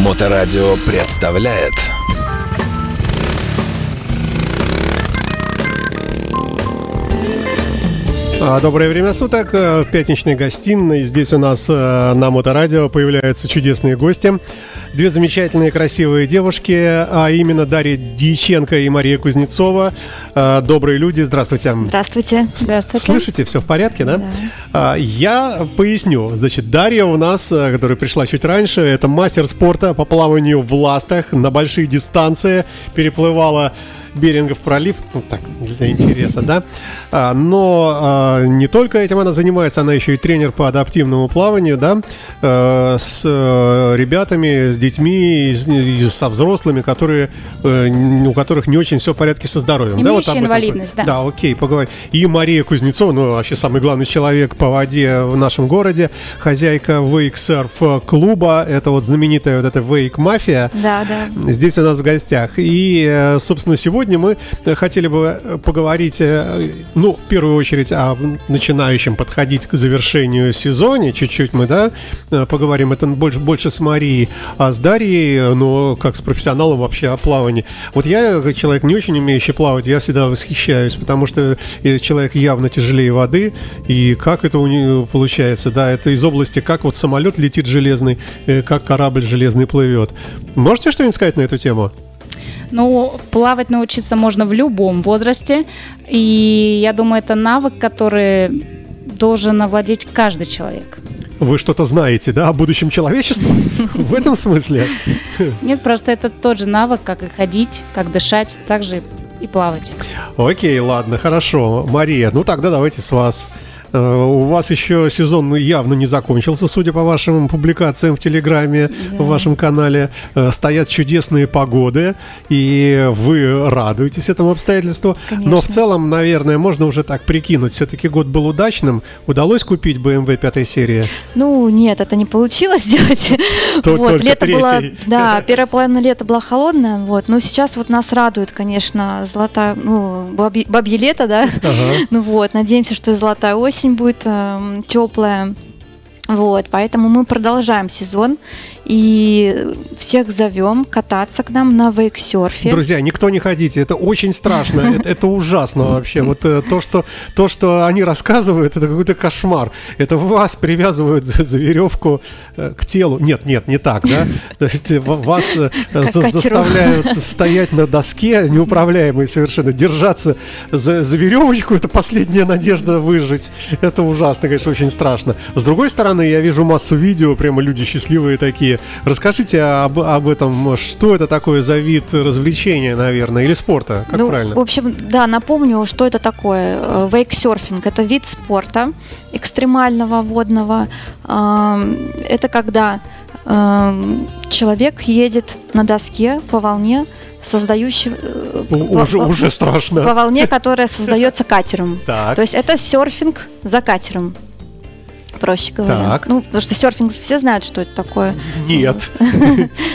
Моторадио представляет А, Доброе время суток. Э, В пятничной гостиной здесь у нас э, на Моторадио появляются чудесные гости. Две замечательные красивые девушки, а именно Дарья Дьяченко и Мария Кузнецова. Э, Добрые люди, здравствуйте. Здравствуйте. Здравствуйте. Слышите, все в порядке, да? А, Я поясню. Значит, Дарья у нас, э, которая пришла чуть раньше, это мастер спорта по плаванию в ластах на большие дистанции, переплывала Берингов пролив, ну так, для интереса, да. А, но а, не только этим она занимается, она еще и тренер по адаптивному плаванию, да, э, с э, ребятами, с детьми, со взрослыми, которые, э, у которых не очень все в порядке со здоровьем. да, Имеющие об инвалидность, да. Да, окей, поговорим. И Мария Кузнецова, ну, вообще самый главный человек по воде в нашем городе, хозяйка Surf клуба, это вот знаменитая вот эта Wake Мафия. Да, да. Здесь у нас в гостях. И, э, собственно, сегодня мы э, хотели бы э, поговорить, э, ну, в первую очередь, о начинающем подходить к завершению сезоне. Чуть-чуть мы, да, поговорим. Это больше, больше с Марией, а с Дарьей, ну, как с профессионалом вообще о плавании. Вот я, человек, не очень умеющий плавать, я всегда восхищаюсь, потому что человек явно тяжелее воды. И как это у него получается, да, это из области, как вот самолет летит железный, как корабль железный плывет. Можете что-нибудь сказать на эту тему? Ну, плавать научиться можно в любом возрасте. И я думаю, это навык, который должен овладеть каждый человек. Вы что-то знаете, да, о будущем человечества? В этом смысле? Нет, просто это тот же навык, как и ходить, как дышать, так же и плавать. Окей, ладно, хорошо. Мария, ну тогда давайте с вас. Э, У вас еще сезон явно не закончился, судя по вашим публикациям в Телеграме, в вашем канале. Э, Стоят чудесные погоды, и вы радуетесь этому обстоятельству. Конечно. Но в целом, наверное, можно уже так прикинуть. Все-таки год был удачным. Удалось купить BMW пятой серии? Ну, нет, это не получилось сделать. Вот, лето было, да, первая половина лета была холодная, вот, но сейчас вот нас радует, конечно, золотая, ну, бабье, лето, да, ну вот, надеемся, что и золотая осень будет эм, теплая, вот, поэтому мы продолжаем сезон и всех зовем кататься к нам на вейксерфе. Друзья, никто не ходите, это очень страшно, это, ужасно вообще. Вот э, то что, то, что они рассказывают, это какой-то кошмар. Это вас привязывают за, веревку э, к телу. Нет, нет, не так, да? То есть э, ва- вас заставляют стоять на доске, неуправляемой совершенно, держаться за веревочку, это последняя надежда выжить. Это ужасно, конечно, очень страшно. С другой стороны, я вижу массу видео, прямо люди счастливые такие. Расскажите об, об этом, что это такое за вид развлечения, наверное, или спорта, как ну, правильно? В общем, да, напомню, что это такое. Э, Вейксерфинг – это вид спорта экстремального водного. Ам, Это когда ам, человек едет на доске по волне, создающей... э, уже, по- уже страшно. По волне, которая создается катером. Так. То есть это серфинг за катером, проще говоря. Так. Ну, потому что серфинг все знают, что это такое. Нет.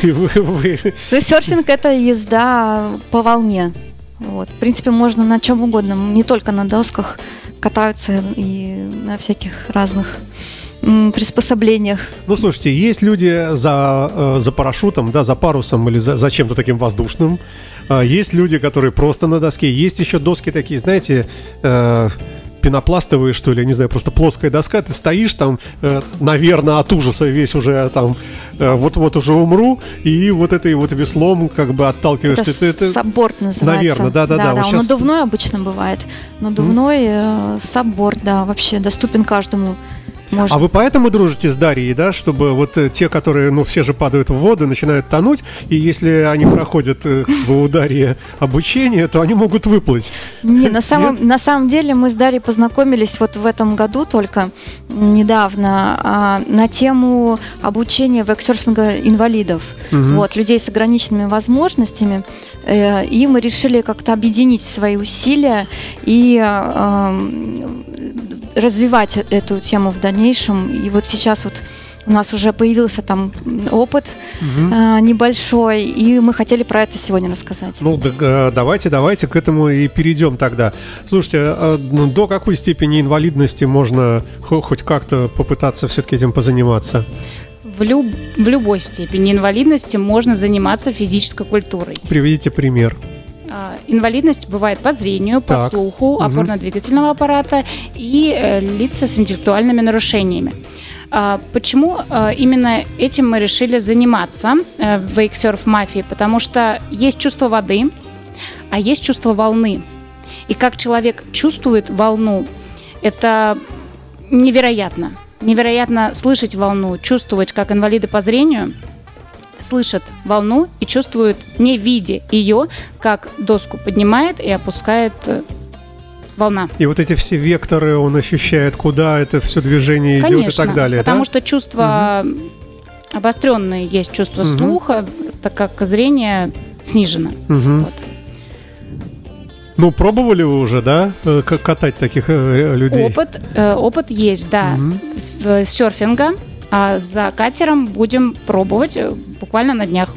Есть серфинг это езда по волне. Вот. В принципе, можно на чем угодно, не только на досках катаются и на всяких разных приспособлениях. Ну, слушайте, есть люди за, э, за парашютом, да, за парусом или за, за чем-то таким воздушным. А, Есть люди, которые просто на доске. Есть еще доски такие, знаете, э, пенопластовые, что ли, не знаю, просто плоская доска. Ты стоишь там, э, наверное, от ужаса весь уже там, э, вот-вот уже умру, и вот этой вот веслом как бы отталкиваешься. Это, Это- это- сабборд называется. Наверно, да-да-да, вот он щас- надувной обычно бывает. Надувной э, сабборд, да, вообще доступен каждому. Может. А вы поэтому дружите с Дарьей, да, чтобы вот э, те, которые, ну, все же падают в воду, начинают тонуть, и если они проходят э, у Дарьи обучение, то они могут выплыть. Не, на самом, Нет? на самом деле мы с Дарьей познакомились вот в этом году только недавно а, на тему обучения вексерфинга инвалидов, вот, людей с ограниченными возможностями. Э, и мы решили как-то объединить свои усилия и развивать эту тему в дальнейшем. И вот сейчас вот у нас уже появился там опыт а, небольшой, и мы хотели про это сегодня рассказать. Ну, да, э, давайте, давайте к этому и перейдем тогда. Слушайте, э, ну, до какой степени инвалидности можно хо- хоть как-то попытаться все-таки этим позаниматься? в, люб, в любой степени инвалидности можно заниматься физической культурой. Приведите пример. А, Инвалидность бывает по зрению, по Так. слуху, опорно-двигательного аппарата и э, лица с интеллектуальными нарушениями. А, Почему э, именно этим мы решили заниматься э, в Wakesurf Мафии? Потому что есть чувство воды, а есть чувство волны. И как человек чувствует волну, это невероятно. Невероятно слышать волну, чувствовать, как инвалиды по зрению слышат волну и чувствуют, не видя ее, как доску поднимает и опускает э, волна. И вот эти все векторы он ощущает, куда это все движение идет Конечно, и так далее, потому да? что чувства обостренные есть чувство Мгм. слуха, так как зрение снижено. Мгм. Вот. Ну, пробовали вы уже, да, э, катать таких э, людей? Опыт, опыт есть, да, в- серфинга. А за катером будем пробовать э, буквально на днях.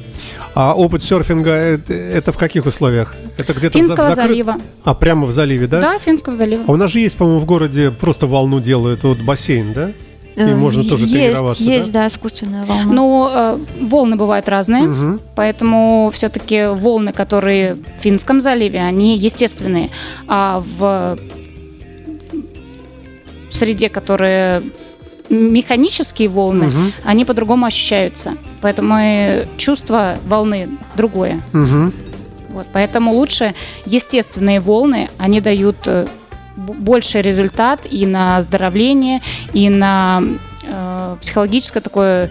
А опыт серфинга это, в каких условиях? Это где-то в Финского закрыт- залива. А прямо в заливе, да? Да, Финского залива. А у нас же есть, по-моему, в городе просто волну делают, вот бассейн, да? И Э, можно тоже есть, тренироваться, да? Есть, да, искусственная волна. Но э, волны бывают разные, Мгм. поэтому все-таки волны, которые в Финском заливе, они естественные. А в в среде, которые механические волны, Мгм. они по-другому ощущаются. Поэтому чувство волны другое. Мгм. Вот, поэтому лучше естественные волны, они дают э, больший результат и на оздоровление, и на э, психологическое такое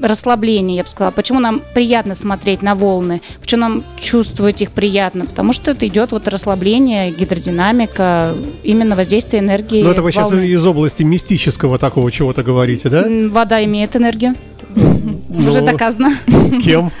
расслабление, я бы сказала. Почему нам приятно смотреть на волны? Почему нам чувствовать их приятно? Потому что это идет вот расслабление, гидродинамика, именно воздействие энергии. Ну, это вы сейчас волны. из области мистического такого чего-то говорите, да? Вода имеет энергию. Уже Ну, доказано. Кем?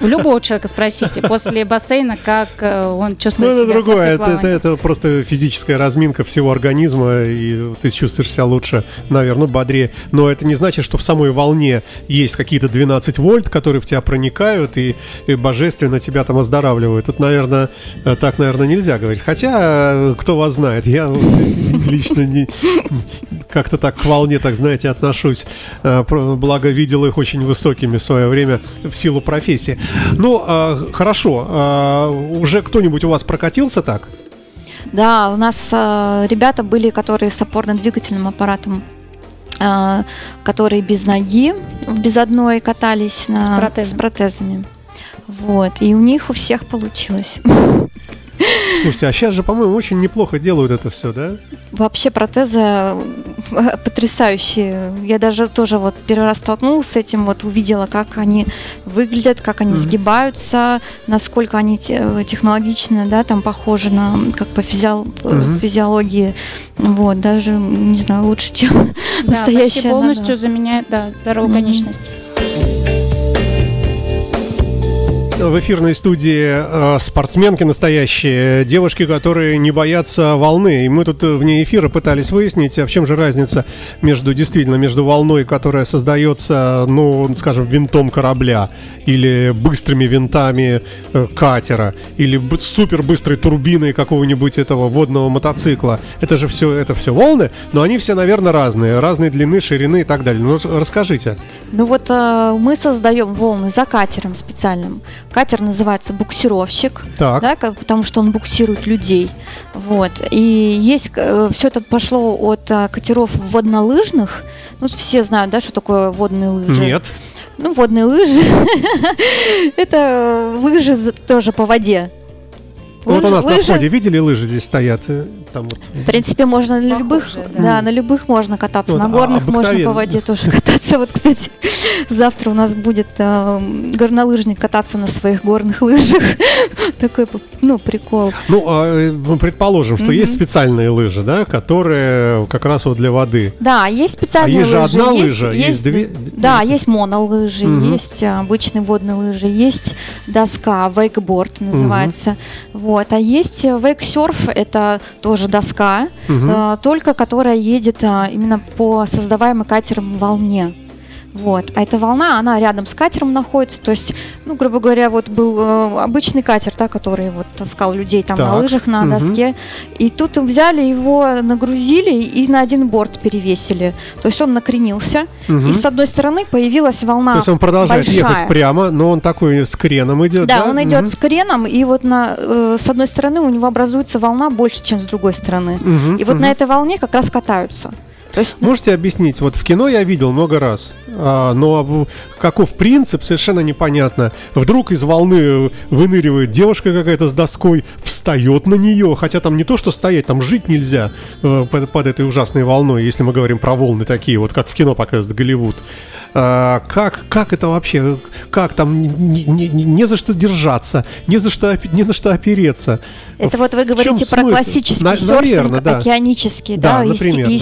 У любого человека спросите, после бассейна, как э, он Ну, чувствует это себя другое. после Это, это, плавания. это просто физическая разминка всего организма, и ты чувствуешь себя лучше, наверное, бодрее. Но это не значит, что в самой волне есть какие-то 12 вольт, которые в тебя проникают и, и божественно тебя там оздоравливают. Тут, наверное, э, так, наверное, нельзя говорить. Хотя, э, кто вас знает, я лично не, как-то так к волне, так знаете, отношусь. Благо видел их очень высокими в свое время в силу профессии. Ну, э, хорошо. э, Уже кто-нибудь у вас прокатился так? Да, у нас э, ребята были, которые с опорно-двигательным аппаратом, э, которые без ноги, без одной катались на, С протезом. с протезами. Вот. И у них у всех получилось. Слушайте, а сейчас же, по-моему, очень неплохо делают это все, да? Вообще протезы э, потрясающие. Я даже тоже вот первый раз столкнулась с этим, вот увидела, как они выглядят, как они Мгм. сгибаются, насколько они те- технологично, да, там похожи на, как по физиол- Мгм. физиологии. Вот, даже, не знаю, лучше, чем Да, настоящая полностью нога. заменяет да, здоровую Мгм. конечность. В эфирной студии э, спортсменки настоящие, девушки, которые не боятся волны. И мы тут э, вне эфира пытались выяснить, а в чем же разница между действительно между волной, которая создается, ну, скажем, винтом корабля, или быстрыми винтами э, катера, или супер быстрой турбиной какого-нибудь этого водного мотоцикла. Это же все, это все волны, но они все, наверное, разные, разной длины, ширины и так далее. Ну, расскажите. Ну вот мы создаем волны за катером специальным. Катер называется буксировщик, Так. да, потому что он буксирует людей. Вот. И есть все это пошло от э, катеров воднолыжных. Ну, все знают, да, что такое водные лыжи. Нет. Ну, водные лыжи. Это лыжи тоже по воде. Вот у Лыжи- нас на лыжи- входе видели лыжи здесь стоят? э, Там вот. В принципе, можно на любых, Похоже, да. да. на любых можно кататься, Вот, на а горных можно обыкновенно. по воде тоже кататься. Вот, кстати, завтра у нас будет э, горнолыжник кататься на своих горных лыжах. Такой, ну, прикол. Ну, а, э, ну, предположим, что Мгм. есть специальные лыжи, да, которые как раз вот для воды. Да, есть А специальные есть же лыжи. одна есть- лыжа, есть две. Да, есть монолыжи, Мгм. есть а, обычные водные лыжи, есть доска, вейкборд называется. Вот, а есть э, вейксерф, это тоже доска, э, только которая едет а, именно по создаваемой катером волне. Вот. А эта волна, она рядом с катером находится. То есть, ну, грубо говоря, вот был э, обычный катер, да, который вот таскал людей там на Так. лыжах, на Мгм. доске. И тут взяли его, нагрузили и на один борт перевесили. То есть он накренился. Мгм. И с одной стороны появилась волна То есть он продолжает большая. ехать прямо, но он такой с креном идет. Да, Да, он идет Мгм. с креном, и вот на, э, с одной стороны у него образуется волна больше, чем с другой стороны. Мгм, И вот мгм. на этой волне как раз катаются. То есть Можете объяснить? Вот в кино я видел много раз, а, но каков принцип, совершенно непонятно. Вдруг из волны выныривает девушка какая-то с доской, встает на нее, хотя там не то, что стоять, там жить нельзя э, под, под этой ужасной волной, если мы говорим про волны такие, вот как в кино показывает Голливуд. А, как, как это вообще? Как там не, не- не- за что держаться, не за что, не на что опереться? Это вот вы говорите про смысл? классический На- серфинг, наверно, да. океанический, Да, да, есте- например, да.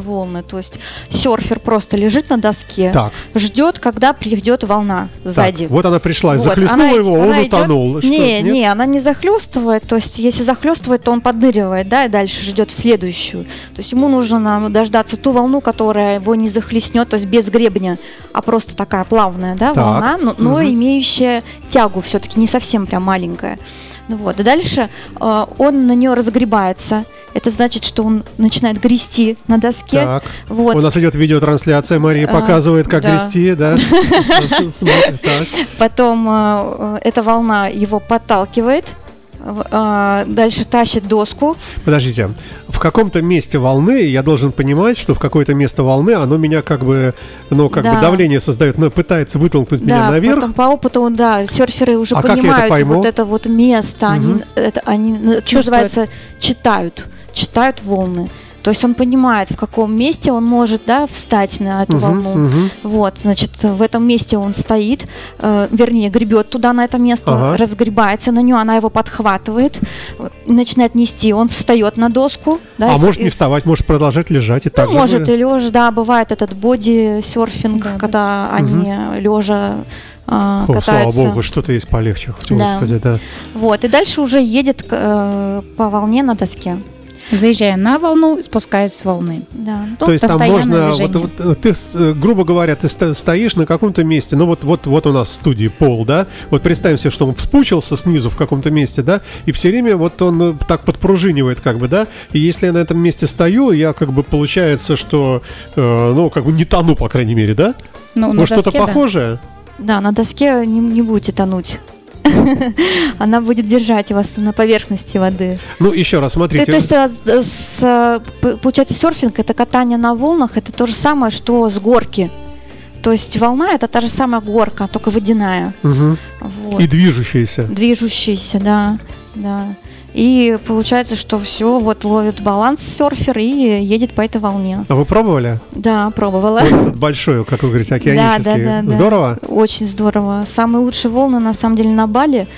Волны. То есть серфер просто лежит на доске, Так. ждет, когда придет волна сзади. Так, вот она пришла, Вот, захлестнула она- его, она он идет- утонул. Что, не, нет? не, она не захлестывает. То есть, если захлестывает, то он подныривает, да, и дальше ждет следующую. То есть ему нужно дождаться ту волну, которая его не захлестнет, то есть без гребня, а просто такая плавная, да, Так, волна, но, но мгм. имеющая тягу, все-таки не совсем прям маленькая. Ну вот, и дальше э, он на нее разгребается. Это значит, что он начинает грести на доске. Так. Вот. У нас идет видеотрансляция, Мария А, показывает, как да. грести, да. Потом э, э, эта волна его подталкивает, а, дальше тащит доску. Подождите, в каком-то месте волны я должен понимать, что в какое-то место волны оно меня как бы, ну, как бы Да. давление создает, но пытается вытолкнуть меня наверх. потом по опыту, да, серферы уже А это понимают вот это вот место, они, это, они, Чувствуют. называется, читают, читают волны. То есть он понимает, в каком месте он может, да, встать на эту Мгм, волну. мгм. Вот, значит, в этом месте он стоит, э, вернее, гребет туда на это место, Ага. разгребается на нее, она его подхватывает, э, начинает нести, он встает на доску. Да, А и может и не вставать, может продолжать лежать и Ну, так же. может и лежа, да, бывает этот боди-серфинг, Да, когда они лежа а, О, слава катаются. богу, что-то есть полегче. Да. Господи, да. Вот, и дальше уже едет э, по волне на доске. Заезжая на волну, спускаясь с волны. Да. То Ну, есть там можно, вот, вот, ты, с- э, грубо говоря, ты сто- стоишь на каком-то месте, ну вот, вот, вот у нас в студии пол, да, вот представим себе, что он вспучился снизу в каком-то месте, да, и все время вот он э, так подпружинивает, как бы, да, и если я на этом месте стою, я как бы получается, что, э, ну, как бы не тону, по крайней мере, да? Ну, Может, что-то да. похожее? Да, на доске не, не будете тонуть. Она будет держать вас на поверхности воды. Ну, еще раз, смотрите. то есть, э, с, э, получается, серфинг это катание на волнах, это то же самое, что с горки. То есть волна это та же самая горка, только водяная. Мгм. Вот. И движущиеся. Движущийся, да, да. И получается, что все, вот ловит баланс серфер и едет по этой волне. А вы пробовали? Да, пробовала. Вот большой, как вы говорите, океанический. Да, да, да, да. Здорово? Очень здорово. Самые лучшие волны на самом деле на Бали.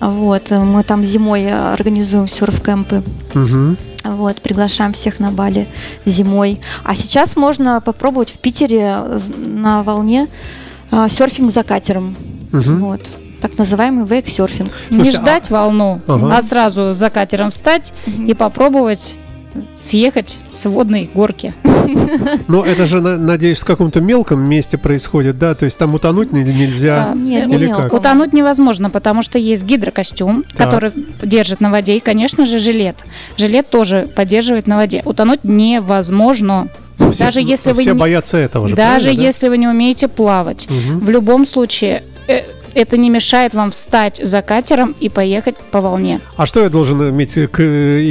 Вот, мы там зимой организуем серф-кемпы. Мгм. Вот, приглашаем всех на Бали зимой. А сейчас можно попробовать в Питере на волне э, серфинг за катером. Мгм. Вот. Так называемый вейк-серфинг. Не а- ждать волну, Ага. а сразу за катером встать и попробовать съехать с водной горки. Но это же, на- надеюсь, в каком-то мелком месте происходит, да? То есть там утонуть не- нельзя. А, Нет, не Или мелко. как? Утонуть невозможно, потому что есть гидрокостюм, Так. который держит на воде, и, конечно же, жилет. Жилет тоже поддерживает на воде. Утонуть невозможно. Все- даже если вы все не- боятся этого же. Даже правильно, да? если вы не умеете плавать. Мгм. В любом случае, э, это не мешает вам встать за катером и поехать по волне. А что я должен иметь? К-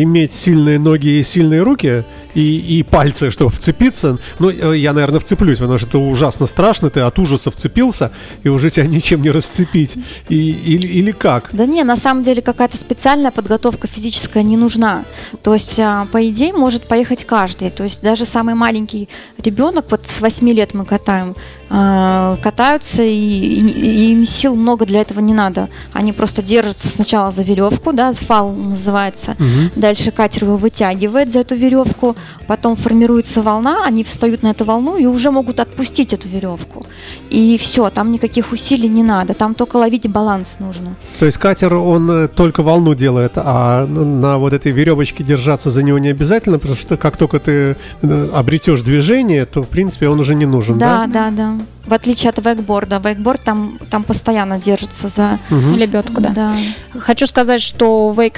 иметь сильные ноги и сильные руки? И, и пальцы, чтобы вцепиться? Ну, э, я, наверное, вцеплюсь, потому что это ужасно страшно. Ты от ужаса вцепился, и уже тебя ничем не расцепить. И, или, или как? Да не, на самом деле какая-то специальная подготовка физическая не нужна. То есть, а, по идее, может поехать каждый. То есть даже самый маленький ребенок, вот с 8 лет мы катаем, а, катаются, и, и- им сил много для этого не надо. Они просто держатся сначала за веревку, да, фал называется. Мгм. Дальше катер его вытягивает за эту веревку, потом формируется волна, они встают на эту волну и уже могут отпустить эту веревку. И все, там никаких усилий не надо, там только ловить баланс нужно. То есть катер, он э, только волну делает, а на- вот этой веревочке держаться за него не обязательно, потому что как только ты э, обретешь движение, то, в принципе, он уже не нужен, да? Да, да, да. В отличие от вейкборда. Вейкборд там, там постоянно держится за... Лебедку, да. Да. Хочу сказать, что в Wake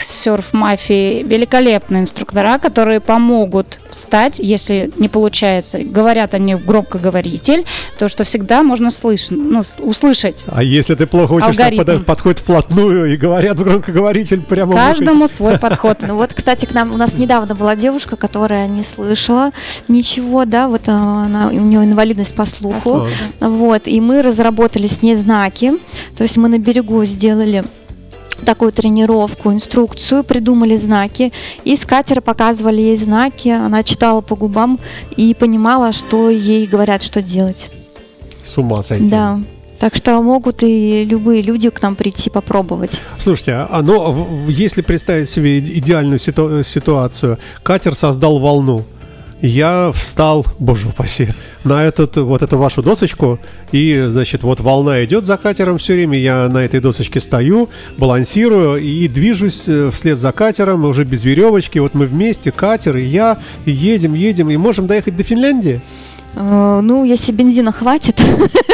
Mafia великолепные инструктора, которые помогут встать, если не получается. Говорят они в громкоговоритель, то что всегда можно слышать, ну, услышать. А если ты плохо учишься, Алгоритм. под- подходит вплотную и говорят в громкоговоритель прямо. Каждому свой подход. Ну вот, кстати, к нам у нас недавно была девушка, которая не слышала ничего, да, вот а, она, у нее инвалидность по слуху. слуху, Вот, и мы разработали с ней знаки, то есть мы на берегу сделали такую тренировку, инструкцию, придумали знаки, и с катера показывали ей знаки, она читала по губам и понимала, что ей говорят, что делать. С ума сойти. Да. Так что могут и любые люди к нам прийти попробовать. Слушайте, а ну, если представить себе иде- идеальную ситу- ситуацию, катер создал волну. Я встал, боже упаси, на этот, вот эту вашу досочку, и, значит, вот волна идет за катером все время, я на этой досочке стою, балансирую и движусь э, вслед за катером, уже без веревочки, вот мы вместе, катер и я, и едем, едем, и можем доехать до Финляндии. Э, Ну, если бензина хватит,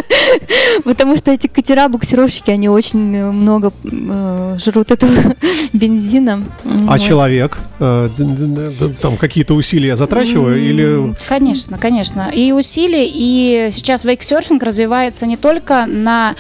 потому что эти катера, буксировщики, они очень э, много э, жрут этого бензина. А человек, э, там какие-то усилия затрачиваю или... Конечно, конечно. И усилия, и сейчас вейксерфинг развивается не только на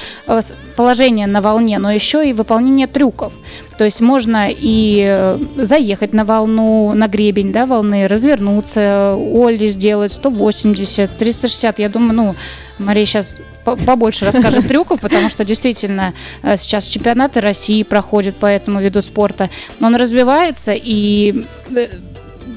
положение на волне, но еще и выполнение трюков. То есть можно и э, заехать на волну, на гребень да, волны, развернуться, Олли сделать 180, 360. Я думаю, ну, Мария сейчас по- побольше расскажет трюков, потому что действительно э, сейчас чемпионаты России проходят по этому виду спорта. Он развивается и э,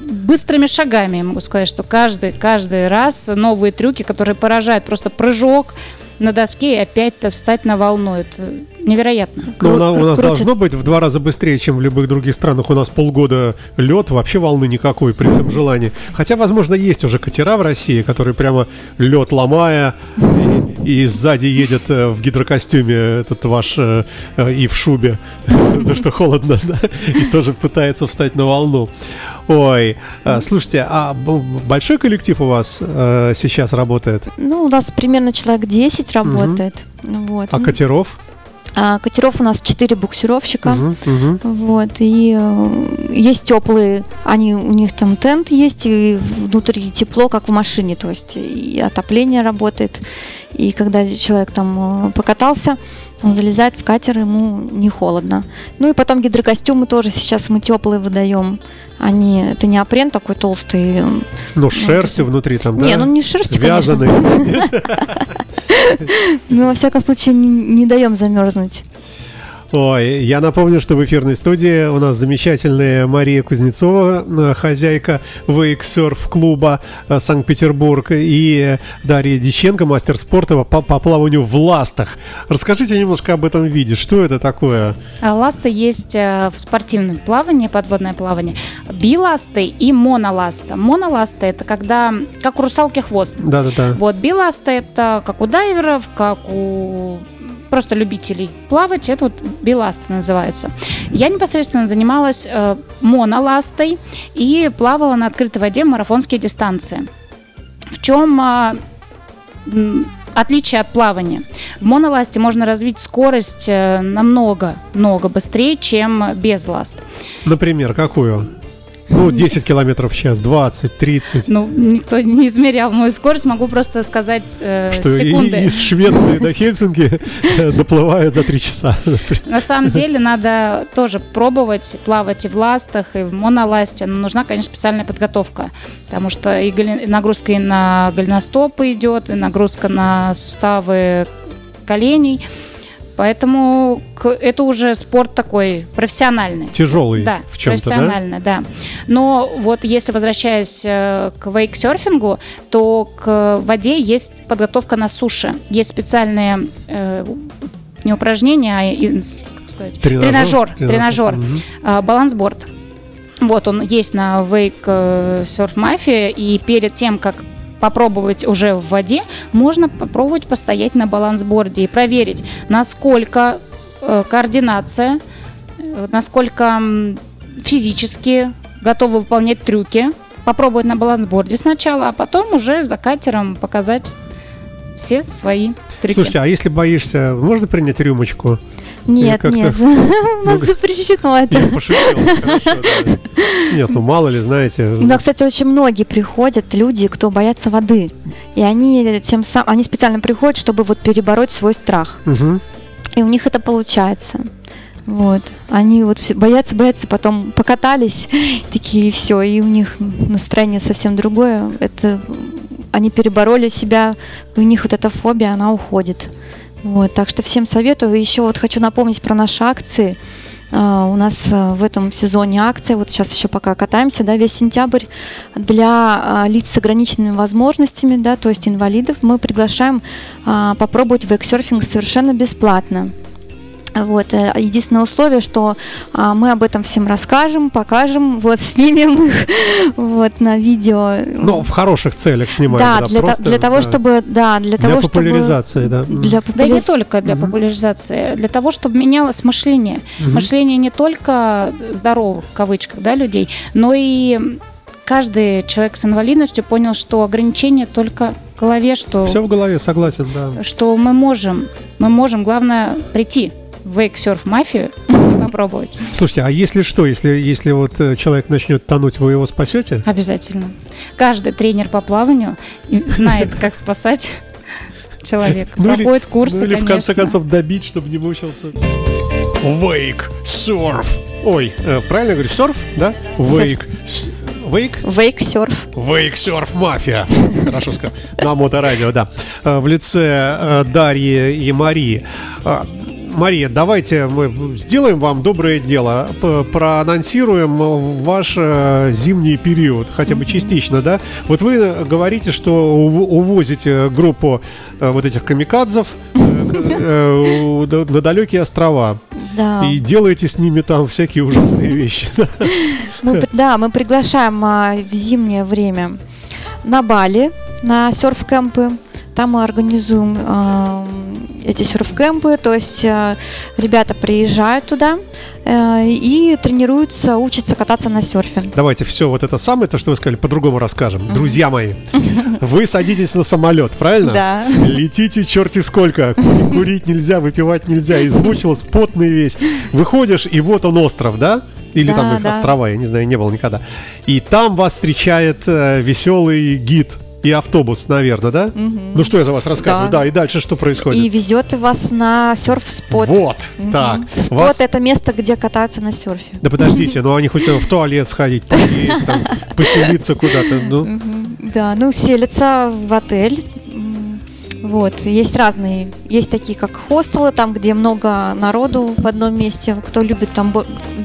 быстрыми шагами, я могу сказать, что каждый, каждый раз новые трюки, которые поражают. Просто прыжок на доске и опять-то встать на волну. Это невероятно. Ну, у на- у Кру- нас круче. должно быть в два раза быстрее, чем в любых других странах. У нас полгода лед, вообще волны никакой при всем желании. Хотя, возможно, есть уже катера в России, которые прямо лед ломая и, и сзади едет э, в гидрокостюме этот ваш э, э, и в шубе, потому что холодно, да, и тоже пытается встать на волну. Ой, э, слушайте, а большой коллектив у вас э, сейчас работает? Ну, у нас примерно человек 10 работает. Ну, Вот. А Ну, катеров? а катеров у нас 4 буксировщика. Мгм, мгм. Вот, и э, есть теплые, они, у них там тент есть, и внутри тепло, как в машине, то есть и отопление работает, и когда человек там э, покатался, он залезает в катер, ему не холодно. Ну и потом гидрокостюмы тоже сейчас мы теплые выдаем. Они, это неопрен такой толстый. он- Ну, с шерстью внутри там, да? Не, ну не конечно. Вязаный. Но во всяком случае не, не даем замерзнуть. Ой, я напомню, что в эфирной студии у нас замечательная Мария Кузнецова, э, хозяйка вейксерф клуба э, Санкт-Петербург, и Дарья Диченко, мастер спорта по, по плаванию в ластах. Расскажите немножко об этом виде. Что это такое? А Ласты есть э, в спортивном плавании, подводное плавание. Биласты и моноласта. Моноласта это когда, как у русалки хвост. Да-да-да. Вот биласта это как у дайверов, как у просто любителей плавать, это вот биласты называются. Я непосредственно занималась э, моноластой и плавала на открытой воде марафонские дистанции. В чем м, отличие от плавания? В моноласте можно развить скорость э, намного, много быстрее, чем без ласт. Например, какую? Ну, 10 километров в час, 20, 30. Ну, никто не измерял мою скорость, могу просто сказать э, Что и- секунды. из Швеции до Хельсинки э, доплывают за 3 часа. На самом деле надо тоже пробовать плавать и в ластах, и в моноласте, но нужна, конечно, специальная подготовка, потому что и и нагрузка и на голеностопы идет, и нагрузка на суставы коленей, поэтому это уже спорт такой профессиональный. Тяжелый Да, в чем-то, да? профессионально, да? Но вот если возвращаясь э, к вейксерфингу, то к воде есть подготовка на суше. Есть специальные э, не упражнения, а как сказать, тренажер, тренажер, Мгм. а, балансборд. Вот он есть на Wake Surf Mafia, и перед тем, как попробовать уже в воде, можно попробовать постоять на балансборде и проверить, насколько э, координация, э, насколько физически готовы выполнять трюки. Попробовать на балансборде сначала, а потом уже за катером показать все свои трюки. Слушайте, а если боишься, можно принять рюмочку? Нет, нет, у нас запрещено Я это. пошутил, хорошо, да. Нет, ну мало ли, знаете. Да, кстати, очень многие приходят, люди, кто боятся воды. И они тем самым, они специально приходят, чтобы вот перебороть свой страх. Мгм. И у них это получается. Вот. Они вот боятся, боятся, потом покатались, такие, и все, и у них настроение совсем другое. Это они перебороли себя, у них вот эта фобия, она уходит. Вот, так что всем советую. Еще вот хочу напомнить про наши акции. А, у нас а, в этом сезоне акция, вот сейчас еще пока катаемся, да, весь сентябрь для а, лиц с ограниченными возможностями, да, то есть инвалидов, мы приглашаем попробовать вейксерфинг совершенно бесплатно. Вот. э, Единственное условие, что а, мы об этом всем расскажем, покажем, вот снимем их вот на видео. Ну, в хороших целях снимаем. да, для, то- просто, для того, да. чтобы, да, для, Для того, чтобы популяризации, да. Мгм. для Да и не популяри- только для популяризации, для того, чтобы менялось мышление. Мышление не только здоровых, в кавычках, да, людей, но и каждый человек с инвалидностью понял, что ограничение только в голове, что, Все в голове, согласен, да. что мы можем, мы можем, главное, прийти вейк-серф мафию попробовать. Слушайте, а если что, если, если вот э, человек начнет тонуть, вы его спасете? Обязательно. Каждый тренер по плаванию знает, как спасать человека. Ну или- Проходит курсы, ну или в конце конечно. концов добить, чтобы не мучился. Вейк, серф. Ой, э, правильно говорю, серф, да? Вейк. С- Вейк? Вейк-серф. Вейк Серф Мафия. Хорошо сказал. На моторадио, да. Э, В лице э, Дарьи и Марии. Мария, давайте мы сделаем вам доброе дело, проанонсируем ваш э, зимний период, хотя бы частично, да? Вот вы говорите, что ув- увозите группу э, вот этих камикадзов э, на далекие острова Да. и делаете с ними там всякие ужасные вещи. Мы, да, мы приглашаем а, в зимнее время на Бали, на серф-кемпы. Там мы организуем а, эти серф-кемпы, то есть а, ребята приезжают туда э, и тренируются, учатся кататься на серфе. Давайте все вот это самое, то, что вы сказали, по-другому расскажем. Друзья мои, вы садитесь на самолет, правильно? Да. Летите черти сколько. Кури- Курить нельзя, выпивать нельзя. Измучилась, потный весь. Выходишь, и вот он остров, да? Или Да, там их да. острова, я не знаю, не был никогда. И там вас встречает э, веселый гид и автобус, наверное, да? Ну что я за вас рассказываю? Да, Да. и дальше что происходит? И везет вас на серф-спот. Вот, Мгм. так. Спот Вас- это место, где катаются на серфе. Да подождите, ну они хоть в туалет сходить, поесть, там, поселиться куда-то. Ну. Да, ну селятся в отель. Вот, есть разные, есть такие как хостелы, там, где много народу в одном месте, кто любит там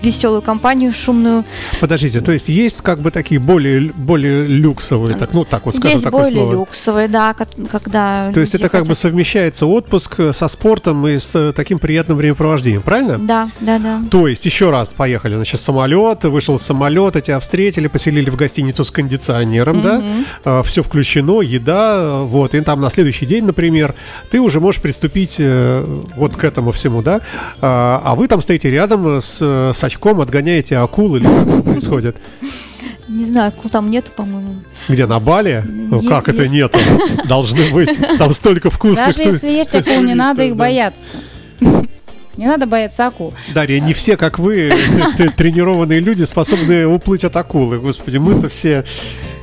веселую компанию, шумную. Подождите, то есть есть как бы такие более, более люксовые, так, ну так вот скажу есть такое более слово. люксовые, да, ко- когда То есть это как бы хотят- совмещается отпуск э, со спортом и с э, таким приятным времяпровождением, правильно? Да, да, да. То есть, еще раз поехали, значит, самолет, вышел самолет, тебя встретили, поселили в гостиницу с кондиционером, да, все включено, еда, э, вот, и там на следующий день, например, ты уже можешь приступить э, вот к этому всему, да, а, а вы там стоите рядом с, с очком, отгоняете акул или как это происходит? Не знаю, акул там нету, по-моему. Где, на Бали? Ну, Е- как это есть. нету? Должны быть, там столько вкусных. Даже если есть акул, не надо их бояться. Не надо бояться акул. Дарья, не все, как вы, тренированные люди, способны уплыть от акулы. Господи, мы-то все...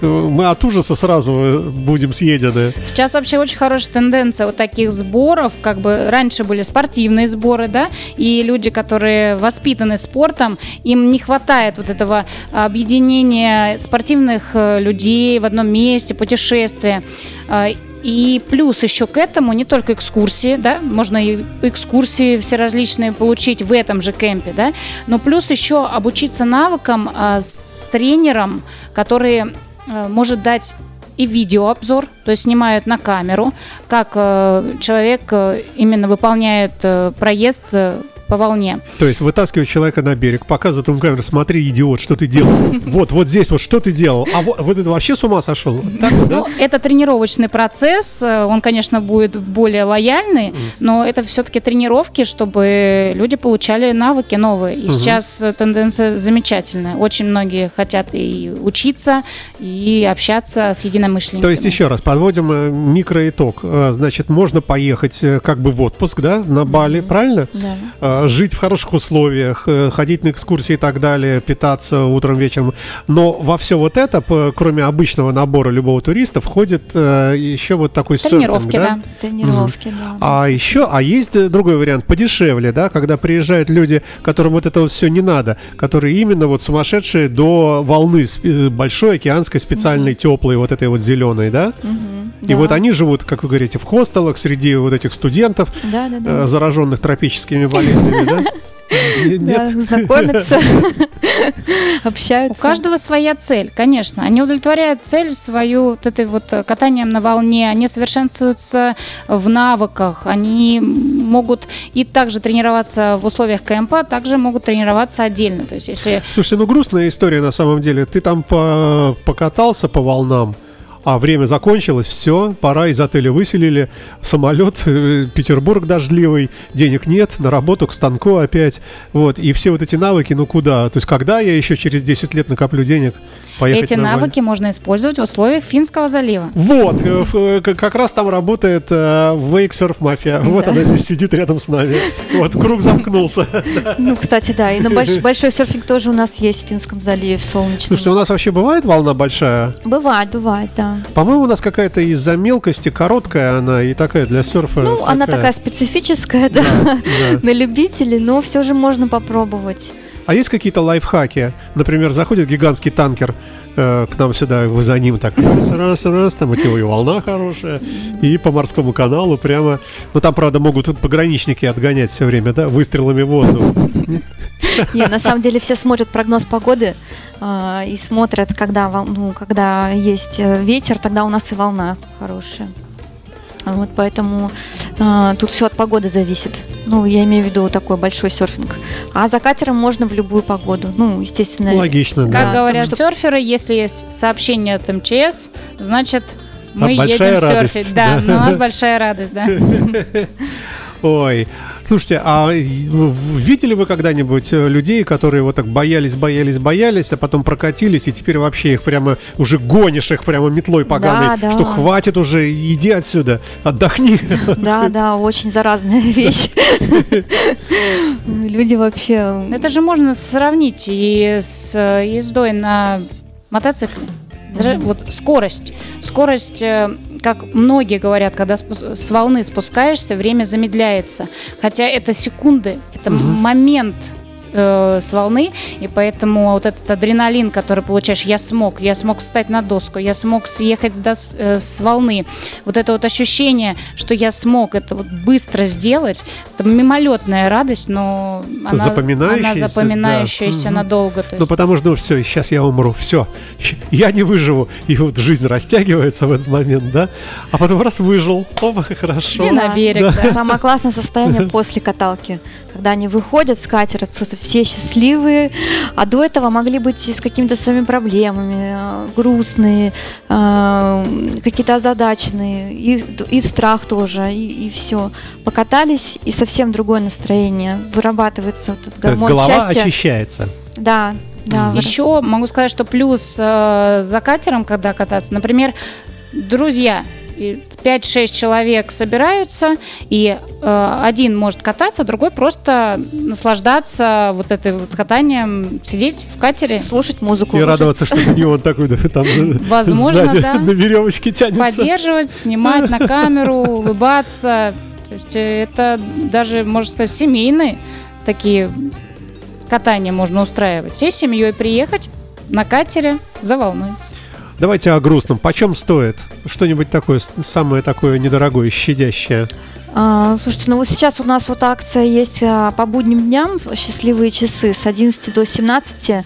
Мы от ужаса сразу э, будем съедены. Сейчас вообще очень хорошая тенденция вот таких сборов, как бы раньше были спортивные сборы, да, и люди, которые воспитаны спортом, им не хватает вот этого объединения спортивных э, людей в одном месте, путешествия. А, И плюс еще к этому не только экскурсии, да, можно и экскурсии все различные получить в этом же кемпе, да, но плюс еще обучиться навыкам а, с тренером, который может дать и видеообзор, то есть снимают на камеру, как э, человек э, именно выполняет э, проезд э, по волне. То есть вытаскивать человека на берег, показывает ему камеру, смотри, идиот, что ты делал. Вот, вот здесь, вот что ты делал. А вот, вот это вообще с ума сошел? Так да? Ну, это тренировочный процесс, э, он, конечно, будет более лояльный, но это все-таки тренировки, чтобы люди получали навыки новые. И сейчас э, тенденция замечательная. Очень многие хотят и учиться, и общаться с единомышленниками. То есть, еще раз, подводим э, микроитог. Значит, можно поехать как бы в отпуск, да, на Бали, правильно? Да. Жить в хороших условиях, э, ходить на экскурсии и так далее, питаться утром, вечером. Но во все вот это, кроме обычного набора любого туриста, входит э, еще вот такой Тренировки, серфинг, да? да. Тренировки, да. А еще, а есть э, другой вариант, подешевле, да, когда приезжают люди, которым вот это вот все не надо, которые именно вот сумасшедшие до волны большой океанской специальной теплой вот этой вот зеленой, да? И Да. вот они живут, как вы говорите, в хостелах среди вот этих студентов, Да, да, да. зараженных тропическими болезнями, да? Знакомятся, У общаются. каждого своя цель, конечно. Они удовлетворяют цель свою вот этой вот э, катанием на волне, они совершенствуются в навыках, они могут и также тренироваться в условиях кемпа, а также могут тренироваться отдельно. То есть если Слушайте, ну грустная история на самом деле. Ты там по- покатался по волнам, а время закончилось, все, пора из отеля выселили, самолет, э, Петербург дождливый, денег нет, на работу к станку опять, вот, и все вот эти навыки, ну куда? То есть когда я еще через 10 лет накоплю денег поехать эти на навыки можно использовать в условиях Финского залива. Вот, э, э, как раз там работает э, Wake мафия. Вот она здесь сидит рядом с нами. Вот, круг замкнулся. Ну, кстати, да, и на больш- большой серфинг тоже у нас есть в Финском заливе, в Солнечном. Слушайте, у нас вообще бывает волна большая? Бывает, бывает, да. По-моему, у нас какая-то из-за мелкости короткая она и такая для серфа. Ну, она такая специфическая, да, да. на любителей, но все же можно попробовать. А есть какие-то лайфхаки? Например, заходит гигантский танкер э, к нам сюда, за ним так раз, раз, раз, там от него и волна хорошая, и по морскому каналу прямо. Ну, там, правда, могут пограничники отгонять все время, да, выстрелами в воздух. Не, на самом деле все смотрят прогноз погоды а, и смотрят, когда, ну, когда есть э, ветер, тогда у нас и волна хорошая. Вот поэтому а, тут все от погоды зависит. Ну, я имею в виду такой большой серфинг. А за катером можно в любую погоду. Ну, естественно. Логично, Как да. Да, говорят потому серферы, если есть сообщение от МЧС, значит мы А едем радость, серфить. Да, да. но у нас большая радость, да. Ой, слушайте, а видели вы когда-нибудь э, людей, которые вот так боялись, боялись, боялись, а потом прокатились, и теперь вообще их прямо уже гонишь их прямо метлой поганой, Да, да. что хватит уже, иди отсюда, отдохни. Да, да, очень заразная вещь. Люди вообще... Это же можно сравнить и с э, ездой на мотоцикле. Вот скорость. Скорость, э, как многие говорят, когда с волны спускаешься, время замедляется. Хотя это секунды, это момент э, с волны, и поэтому вот этот адреналин, который получаешь, я смог, я смог встать на доску, я смог съехать с, дос- э, с волны, вот это вот ощущение, что я смог это вот быстро сделать, это мимолетная радость, но она, Запоминающаяся, она запоминающаяся да. Надолго. Ну, потому что, ну, все, сейчас я умру, все, я не выживу. И вот жизнь растягивается в этот момент, да? А потом раз выжил, опа, хорошо. И на берег, да. Самое классное состояние после каталки, когда они выходят с катера, просто все счастливые, а до этого могли быть и с какими-то своими проблемами, э, грустные, э, какие-то озадаченные, и, и страх тоже, и, все. Покатались, и совсем другое настроение, вырабатывается вот этот То есть гормон голова счастья. очищается. Да, да. Еще могу сказать, что плюс э, за катером, когда кататься, например, друзья, и 5-6 человек собираются, и э, один может кататься, другой просто наслаждаться вот этой вот катанием, сидеть в катере, Слушать музыку. И радоваться, что у него он такой, да, там Возможно, сзади да. на веревочке тянется. поддерживать, снимать на камеру, улыбаться. То есть э, это даже, можно сказать, семейные такие катания можно устраивать. Всей семьей приехать на катере за волной. Давайте о грустном. Почем стоит? Что-нибудь такое, самое такое недорогое, щадящее. А, слушайте, ну вот сейчас у нас вот акция есть а, по будним дням, счастливые часы с 11 до 17,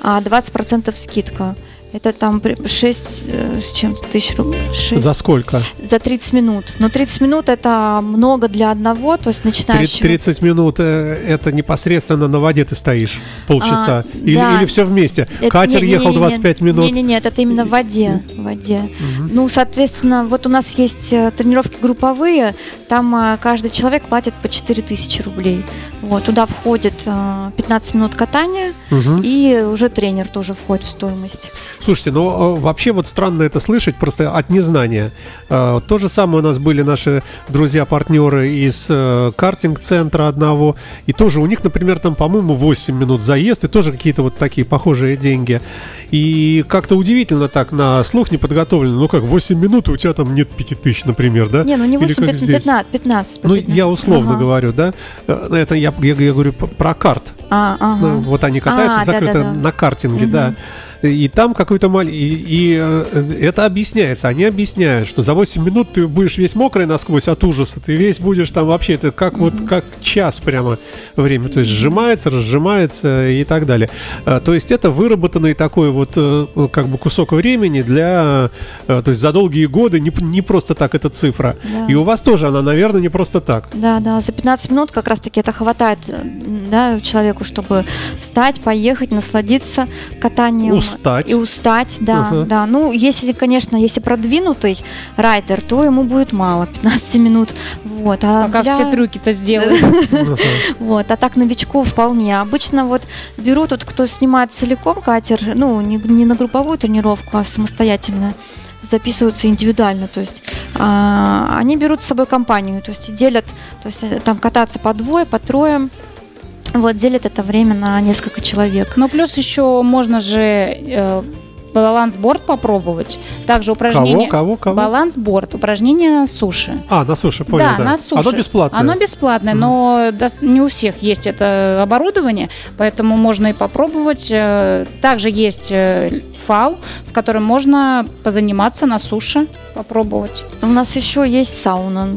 а, 20% скидка. Это там 6 э, с чем-то тысяч рублей. 6. За сколько? За 30 минут. Но 30 минут это много для одного, то есть начинающего. 30 минут э, это непосредственно на воде ты стоишь полчаса? А, или, да. или все вместе? Это- Катер не- не- ехал не- не- 25 минут? Не, не, нет, это именно в воде, в воде. Ну, соответственно, вот у нас есть э, тренировки групповые, там каждый человек платит по 4000 рублей. Вот, туда входит э, 15 минут катания, Мгм. и уже тренер тоже входит в стоимость. Слушайте, ну э, вообще вот странно это слышать, просто от незнания. Э, То же самое у нас были наши друзья-партнеры из э, картинг-центра одного, и тоже у них, например, там, по-моему, 8 минут заезд, и тоже какие-то вот такие похожие деньги. И как-то удивительно так, на слух не подготовлено. Ну как, 8 минут, и у тебя там нет 5000, например, да? Не, ну не Или 8, как 15, здесь? 15, 15. по Ну, 15. я условно Ага. говорю, да? Э, Это я, я, я говорю про карт. А, ага. Ну, Вот они катаются А, закрыто да-да-да. на картинге, Мгм. да. И там какой-то маленький... И, и, э, это объясняется. Они объясняют, что за 8 минут ты будешь весь мокрый насквозь от ужаса. Ты весь будешь там вообще... Это как вот как час прямо время. То есть сжимается, разжимается и так далее. А, То есть это выработанный такой вот э, как бы кусок времени для... э, То есть за долгие годы не, не просто так эта цифра. Да. И у вас тоже она, наверное, не просто так. Да, да, за 15 минут как раз-таки это хватает э, да, человеку, чтобы встать, поехать, насладиться катанием. Устать. И устать, да, Ага. да. Ну, если, конечно, если продвинутый райдер, то ему будет мало, 15 минут. Вот, а Пока для- все трюки-то сделают. Вот, а так новичку вполне. Обычно вот берут вот кто снимает целиком катер, ну, не, на групповую тренировку, а самостоятельно записываются индивидуально, то есть а, они берут с собой компанию, то есть делят, то есть э, там кататься по двое, по трое, вот делят это время на несколько человек. Ну, плюс еще можно же э, балансборд попробовать. Также упражнение... Кого, кого, кого? Балансборд, упражнение суши. А, на суше, понял, да. да, на суше. Оно бесплатное. Оно бесплатное, но не у всех есть это оборудование, поэтому можно и попробовать. Э, Также есть э, фал, с которым можно позаниматься на суше, попробовать. У нас еще есть сауна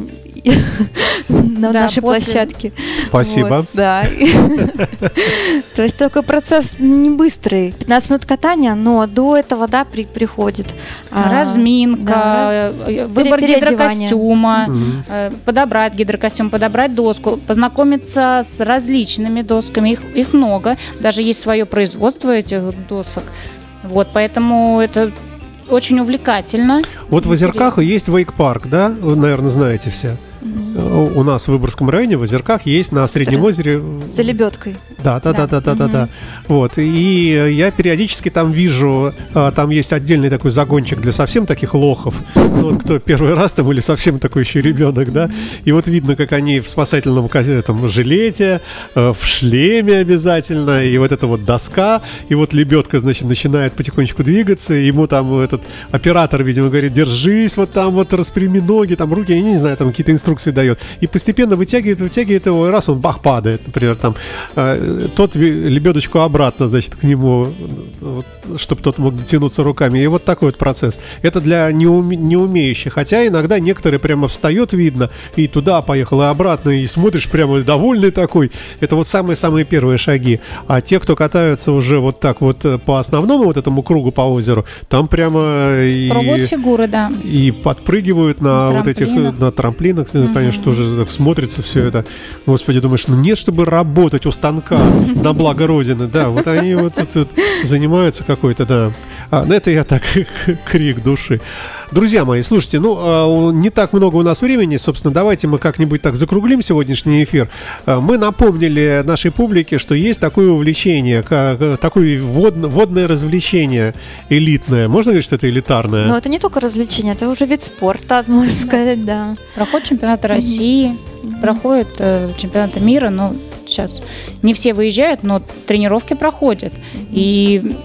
на Да, нашей после- площадке. Спасибо. Вот, да. То есть такой процесс не быстрый. 15 минут катания, но до этого, да, при- приходит. а, Разминка, да. э, выбор гидрокостюма, э, подобрать гидрокостюм, подобрать доску, познакомиться с различными досками. Их, их много, даже есть свое производство этих досок. Вот, поэтому это очень увлекательно. Вот в Озерках Интересно. есть вейк-парк, да? Вы, наверное, знаете все. Э, У нас в Выборгском районе в Озерках есть на Среднем озере... За лебедкой. Да, да, да, да, да, да, да. Вот. И э, я периодически там вижу, а, там есть отдельный такой загончик для совсем таких лохов. Ну, вот кто первый раз там или совсем такой еще ребенок, да. И вот видно, как они в спасательном этом жилете, э, в шлеме обязательно, и вот эта вот доска, и вот лебедка, значит, начинает потихонечку двигаться, и ему там этот оператор, видимо, говорит, держись, вот там вот распрями ноги, там руки, я не знаю, там какие-то инструкции дает. И постепенно вытягивает, вытягивает его, и раз он бах падает, например, там э, тот лебедочку обратно, значит, к нему, чтобы тот мог дотянуться руками. И вот такой вот процесс. Это для неуме- не умеющих. Хотя иногда некоторые прямо встает, видно, и туда поехал, и обратно, и смотришь прямо довольный такой. Это вот самые-самые первые шаги. А те, кто катаются уже вот так вот э, по основному вот этому кругу по озеру, там прямо и... Пробуют фигуры, да. И подпрыгивают на, На вот этих на трамплинах, ну, конечно, тоже так смотрится все это. Господи, думаешь, ну нет, чтобы работать у станка на благо Родины, да, вот они вот тут занимаются какой-то, да. А, ну, это я так крик души. Друзья мои, слушайте, ну, а, не так много у нас времени, собственно, давайте мы как-нибудь так закруглим сегодняшний эфир. А, Мы напомнили нашей публике, что есть такое увлечение, как такое водно- водное развлечение элитное. Можно говорить, что это элитарное? Но это не только развлечение, это уже вид спорта, можно сказать, да. Проходят чемпионаты России, проходят э, чемпионаты мира, но сейчас не все выезжают, но тренировки проходят. И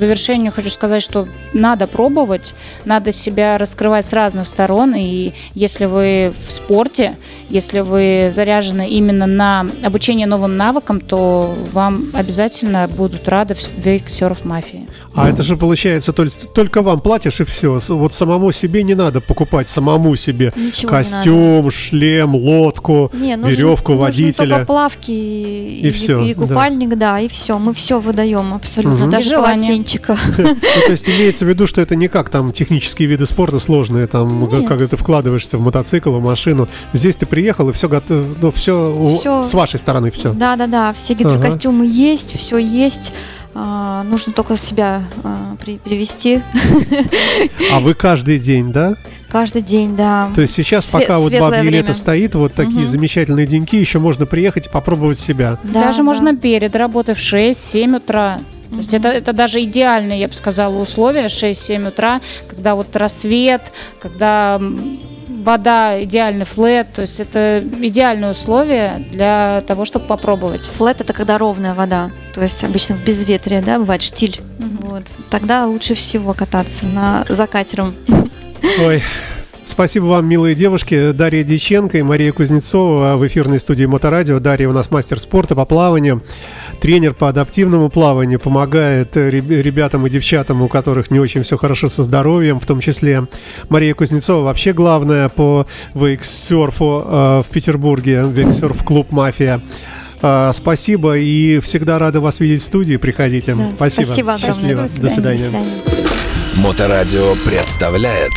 завершению хочу сказать, что надо пробовать, надо себя раскрывать с разных сторон. И если вы в спорте, если вы заряжены именно на обучение новым навыкам, то вам обязательно будут рады в Wake Surf Mafia. А это же получается, то есть только вам платишь и все. Вот самому себе не надо покупать самому себе Ничего костюм, шлем, лодку, Не, нужен- веревку водителя. только плавки и, И и да. купальник, да. и все. Мы все выдаем абсолютно, Мгм. даже И полотенчика. Ну, то есть имеется в виду, что это не как там технические виды спорта сложные, там, Нет. когда ты вкладываешься в мотоцикл, в машину. Здесь ты приехал, и все готово, ну, все, с вашей стороны все. Да, да, да. Все гидрокостюмы есть, все есть. А, нужно только себя а, при- привести А вы каждый день, да? каждый день, да. То есть сейчас, Све- пока вот бабье время. лето стоит, вот такие Мгм. замечательные деньки, еще можно приехать и попробовать себя. Да, Даже да. можно перед работой в 6-7 утра. То есть это, это даже идеальные, я бы сказала, условия 6-7 утра, когда вот рассвет, когда вода, идеальный флет. То есть это идеальные условия для того, чтобы попробовать. Флет это когда ровная вода, то есть обычно в безветрие, да, бывает штиль. Вот. Тогда лучше всего кататься на за катером. Ой. Спасибо вам, милые девушки. Дарья Диченко и Мария Кузнецова в эфирной студии Моторадио. Дарья у нас мастер спорта по плаванию, тренер по адаптивному плаванию, помогает э, реб- ребятам и девчатам, у которых не очень все хорошо со здоровьем, в том числе. Мария Кузнецова вообще главная по вейксерфу э, в Петербурге, вейксерф-клуб «Мафия». А, Спасибо и всегда рада вас видеть в студии. Приходите. Да, Спасибо. спасибо огромное. Счастливо. До свидания. До свидания. Моторадио представляет